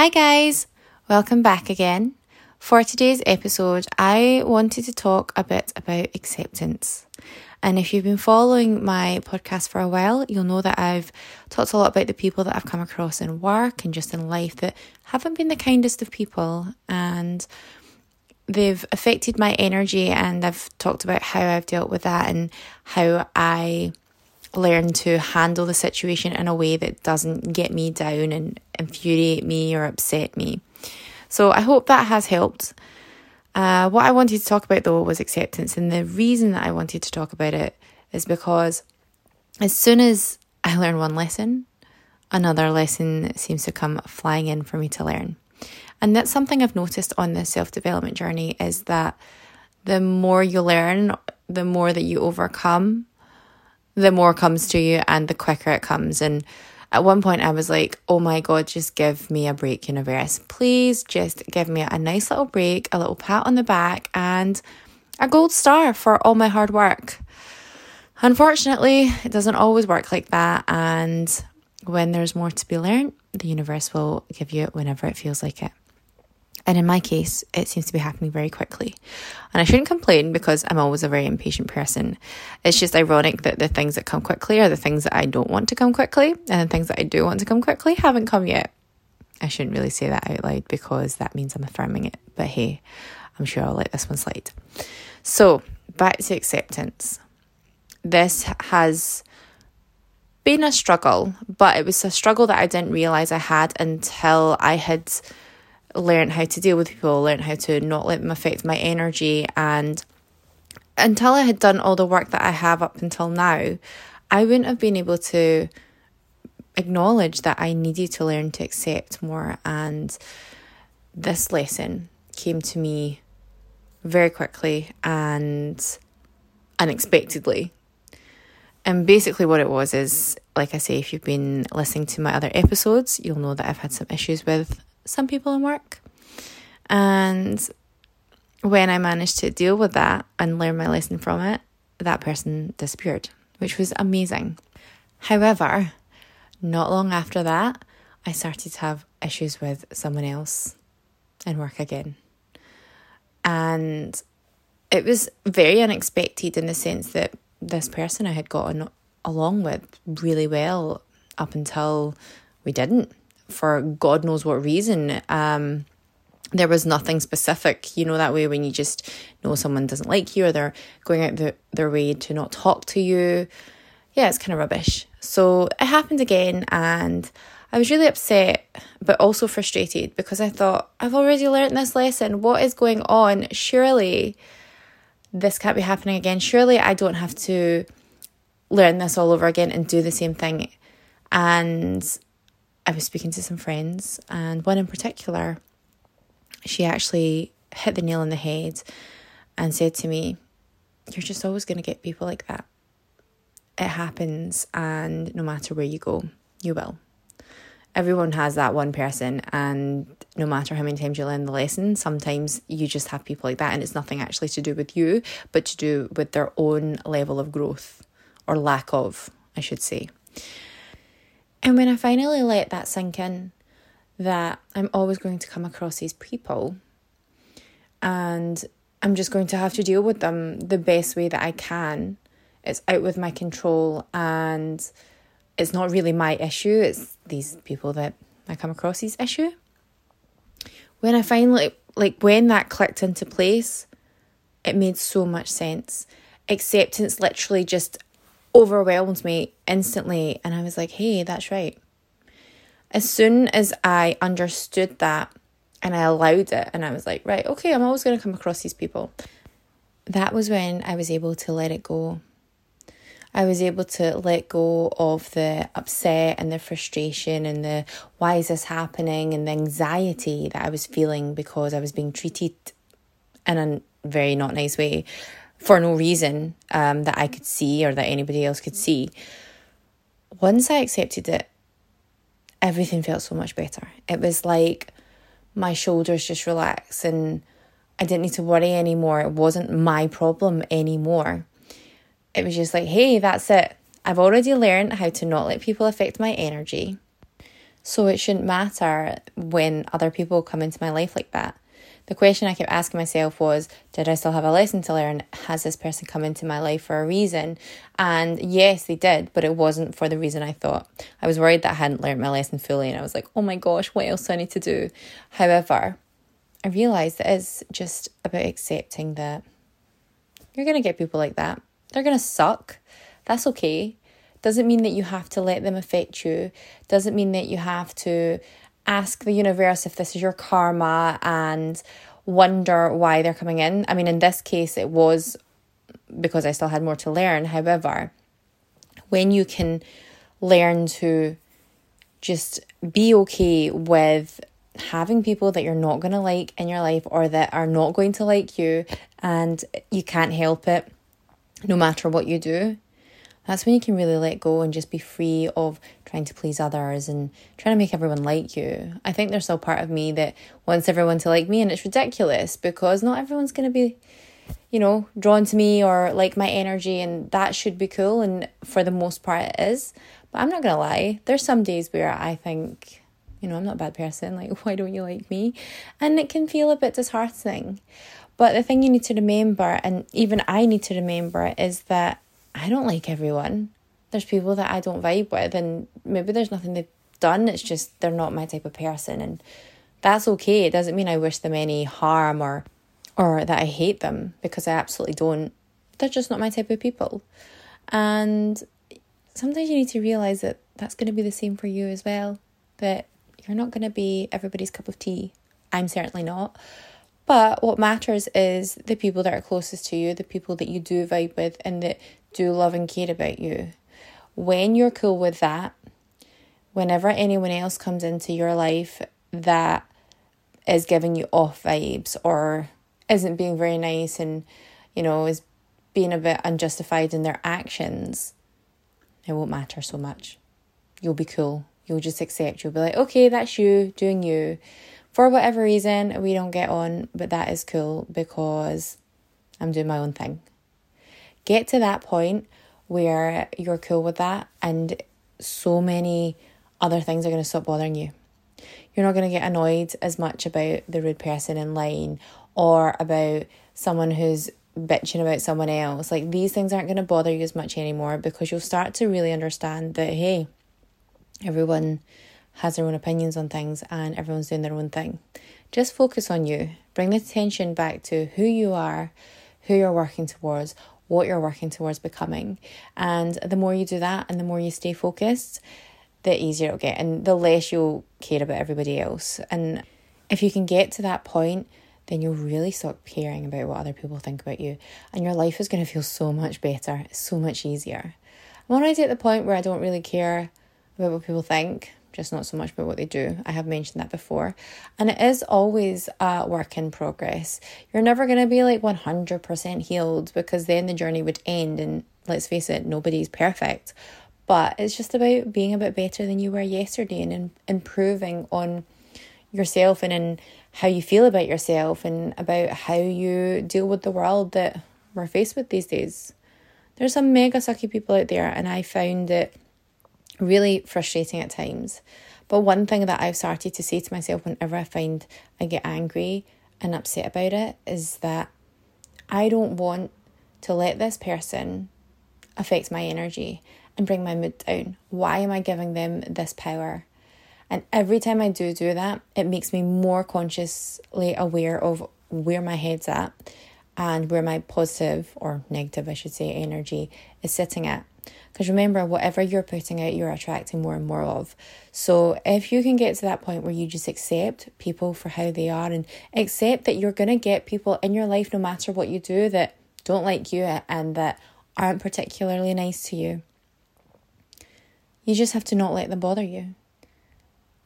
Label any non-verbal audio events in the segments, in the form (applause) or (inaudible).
Hi, guys, welcome back again. For today's episode, I wanted to talk a bit about acceptance. And if you've been following my podcast for a while, you'll know that I've talked a lot about the people that I've come across in work and just in life that haven't been the kindest of people. And they've affected my energy, and I've talked about how I've dealt with that and how I learn to handle the situation in a way that doesn't get me down and infuriate me or upset me. So I hope that has helped. Uh, what I wanted to talk about though was acceptance, and the reason that I wanted to talk about it is because as soon as I learn one lesson, another lesson seems to come flying in for me to learn. And that's something I've noticed on this self development journey is that the more you learn, the more that you overcome, the more comes to you and the quicker it comes. And at one point, I was like, oh my God, just give me a break, universe. Please just give me a nice little break, a little pat on the back, and a gold star for all my hard work. Unfortunately, it doesn't always work like that. And when there's more to be learned, the universe will give you it whenever it feels like it. And in my case, it seems to be happening very quickly. And I shouldn't complain because I'm always a very impatient person. It's just ironic that the things that come quickly are the things that I don't want to come quickly, and the things that I do want to come quickly haven't come yet. I shouldn't really say that out loud because that means I'm affirming it. But hey, I'm sure I'll let this one slide. So, back to acceptance. This has been a struggle, but it was a struggle that I didn't realize I had until I had learned how to deal with people, learned how to not let them affect my energy. And until I had done all the work that I have up until now, I wouldn't have been able to acknowledge that I needed to learn to accept more. And this lesson came to me very quickly and unexpectedly. And basically, what it was is, like I say, if you've been listening to my other episodes, you'll know that I've had some issues with some people in work. And when I managed to deal with that and learn my lesson from it, that person disappeared, which was amazing. However, not long after that, I started to have issues with someone else in work again. And it was very unexpected in the sense that this person I had gotten along with really well up until we didn't for God knows what reason. Um, there was nothing specific, you know, that way when you just know someone doesn't like you or they're going out the, their way to not talk to you. Yeah, it's kind of rubbish. So it happened again, and I was really upset, but also frustrated because I thought, I've already learned this lesson. What is going on? Surely this can't be happening again. Surely I don't have to learn this all over again and do the same thing. And I was speaking to some friends, and one in particular, she actually hit the nail on the head and said to me, You're just always going to get people like that. It happens, and no matter where you go, you will. Everyone has that one person, and no matter how many times you learn the lesson, sometimes you just have people like that, and it's nothing actually to do with you, but to do with their own level of growth or lack of, I should say. And when I finally let that sink in, that I'm always going to come across these people and I'm just going to have to deal with them the best way that I can. It's out with my control and it's not really my issue, it's these people that I come across these issue. When I finally like when that clicked into place, it made so much sense. Acceptance literally just overwhelmed me instantly. And I was like, hey, that's right. As soon as I understood that and I allowed it, and I was like, right, okay, I'm always going to come across these people, that was when I was able to let it go. I was able to let go of the upset and the frustration and the why is this happening and the anxiety that I was feeling because I was being treated in a very not nice way for no reason um, that I could see or that anybody else could see. Once I accepted it, everything felt so much better. It was like my shoulders just relaxed and I didn't need to worry anymore. It wasn't my problem anymore. It was just like, hey, that's it. I've already learned how to not let people affect my energy. So it shouldn't matter when other people come into my life like that. The question I kept asking myself was Did I still have a lesson to learn? Has this person come into my life for a reason? And yes, they did, but it wasn't for the reason I thought. I was worried that I hadn't learned my lesson fully, and I was like, Oh my gosh, what else do I need to do? However, I realized that it's just about accepting that you're going to get people like that. They're going to suck. That's okay. Doesn't mean that you have to let them affect you. Doesn't mean that you have to ask the universe if this is your karma and wonder why they're coming in. I mean, in this case, it was because I still had more to learn. However, when you can learn to just be okay with having people that you're not going to like in your life or that are not going to like you and you can't help it no matter what you do that's when you can really let go and just be free of trying to please others and trying to make everyone like you. I think there's still part of me that wants everyone to like me, and it's ridiculous because not everyone's going to be, you know, drawn to me or like my energy, and that should be cool. And for the most part, it is. But I'm not going to lie, there's some days where I think, you know, I'm not a bad person. Like, (laughs) why don't you like me? And it can feel a bit disheartening. But the thing you need to remember, and even I need to remember, is that I don't like everyone. There's people that I don't vibe with, and maybe there's nothing they've done. It's just they're not my type of person, and that's okay. It doesn't mean I wish them any harm or or that I hate them because I absolutely don't. They're just not my type of people, and sometimes you need to realize that that's going to be the same for you as well. That you're not going to be everybody's cup of tea. I'm certainly not. But what matters is the people that are closest to you, the people that you do vibe with, and that do love and care about you. When you're cool with that, whenever anyone else comes into your life that is giving you off vibes or isn't being very nice and, you know, is being a bit unjustified in their actions, it won't matter so much. You'll be cool. You'll just accept. You'll be like, okay, that's you doing you. For whatever reason, we don't get on, but that is cool because I'm doing my own thing. Get to that point where you're cool with that, and so many other things are going to stop bothering you. You're not going to get annoyed as much about the rude person in line or about someone who's bitching about someone else. Like these things aren't going to bother you as much anymore because you'll start to really understand that, hey, everyone has their own opinions on things and everyone's doing their own thing. Just focus on you. Bring the attention back to who you are, who you're working towards, what you're working towards becoming. And the more you do that and the more you stay focused, the easier it'll get and the less you'll care about everybody else. And if you can get to that point, then you'll really stop caring about what other people think about you. And your life is going to feel so much better, so much easier. I'm already at the point where I don't really care about what people think just not so much about what they do. I have mentioned that before. And it is always a work in progress. You're never going to be like 100% healed because then the journey would end. And let's face it, nobody's perfect. But it's just about being a bit better than you were yesterday and in, improving on yourself and in how you feel about yourself and about how you deal with the world that we're faced with these days. There's some mega sucky people out there, and I found it really frustrating at times. But one thing that I've started to say to myself whenever I find I get angry and upset about it is that I don't want to let this person affect my energy and bring my mood down. Why am I giving them this power? And every time I do do that, it makes me more consciously aware of where my head's at and where my positive or negative, I should say, energy is sitting at. Because remember, whatever you're putting out, you're attracting more and more of. So if you can get to that point where you just accept people for how they are and accept that you're going to get people in your life, no matter what you do, that don't like you and that aren't particularly nice to you, you just have to not let them bother you.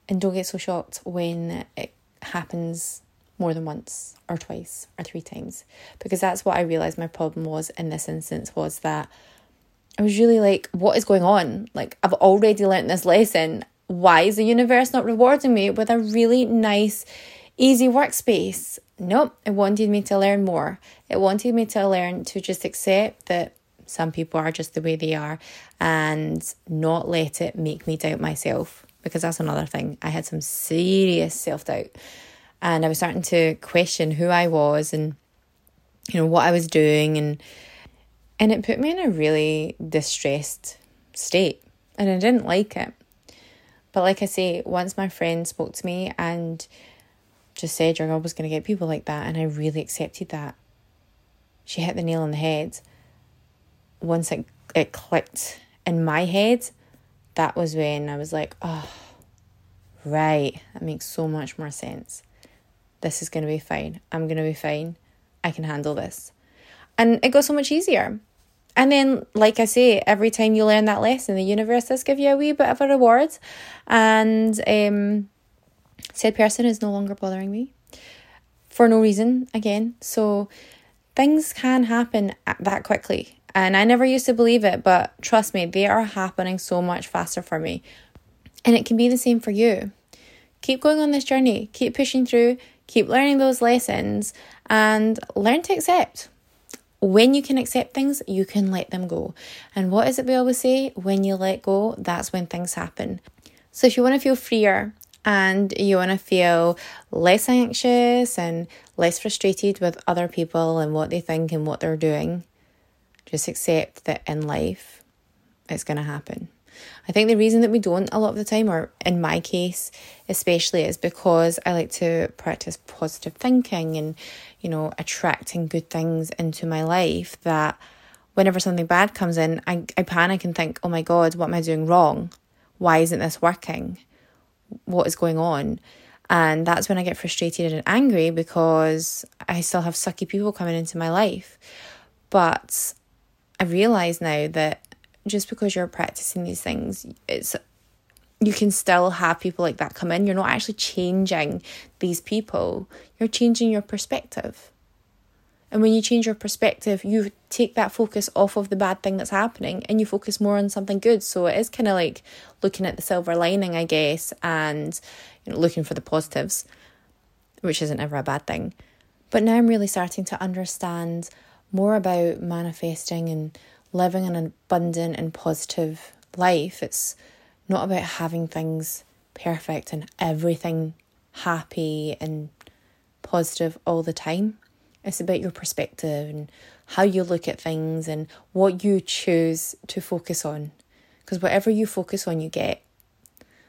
And don't get so shocked when it happens more than once or twice or three times because that's what I realized my problem was in this instance was that I was really like, what is going on? Like, I've already learnt this lesson. Why is the universe not rewarding me with a really nice, easy workspace? Nope, it wanted me to learn more. It wanted me to learn to just accept that some people are just the way they are and not let it make me doubt myself because that's another thing. I had some serious self doubt and I was starting to question who I was and you know what I was doing and and it put me in a really distressed state and I didn't like it. But like I say, once my friend spoke to me and just said you're always going to get people like that and I really accepted that. She hit the nail on the head. Once it it clicked in my head, that was when I was like, oh, right, that makes so much more sense. This is going to be fine. I'm going to be fine. I can handle this. And it got so much easier. And then, like I say, every time you learn that lesson, the universe does give you a wee bit of a reward. And um, said person is no longer bothering me for no reason again. So things can happen that quickly. And I never used to believe it, but trust me, they are happening so much faster for me. And it can be the same for you. Keep going on this journey, keep pushing through, keep learning those lessons, and learn to accept. When you can accept things, you can let them go. And what is it we always say? When you let go, that's when things happen. So if you want to feel freer and you want to feel less anxious and less frustrated with other people and what they think and what they're doing, just accept that in life it's going to happen. I think the reason that we don't a lot of the time, or in my case especially, is because I like to practice positive thinking and, you know, attracting good things into my life that whenever something bad comes in, I, I panic and think, oh my God, what am I doing wrong? Why isn't this working? What is going on? And that's when I get frustrated and angry because I still have sucky people coming into my life. But I realize now that just because you're practicing these things, it's you can still have people like that come in. You're not actually changing these people, you're changing your perspective. And when you change your perspective, you take that focus off of the bad thing that's happening and you focus more on something good. So it is kind of like looking at the silver lining, I guess, and you know, looking for the positives, which isn't ever a bad thing. But now I'm really starting to understand more about manifesting and living an abundant and positive life. It's not about having things perfect and everything happy and positive all the time. It's about your perspective and how you look at things and what you choose to focus on. Because whatever you focus on, you get.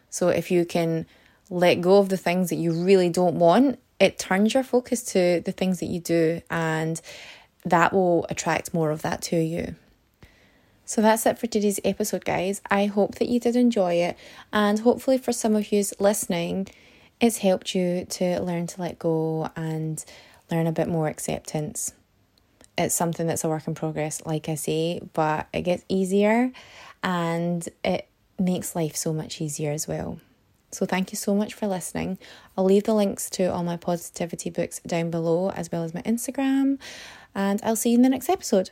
So if you can let go of the things that you really don't want, it turns your focus to the things that you do, and that will attract more of that to you. So that's it for today's episode, guys. I hope that you did enjoy it, and hopefully, for some of you listening, it's helped you to learn to let go and learn a bit more acceptance. It's something that's a work in progress, like I say, but it gets easier and it makes life so much easier as well. So, thank you so much for listening. I'll leave the links to all my positivity books down below, as well as my Instagram, and I'll see you in the next episode.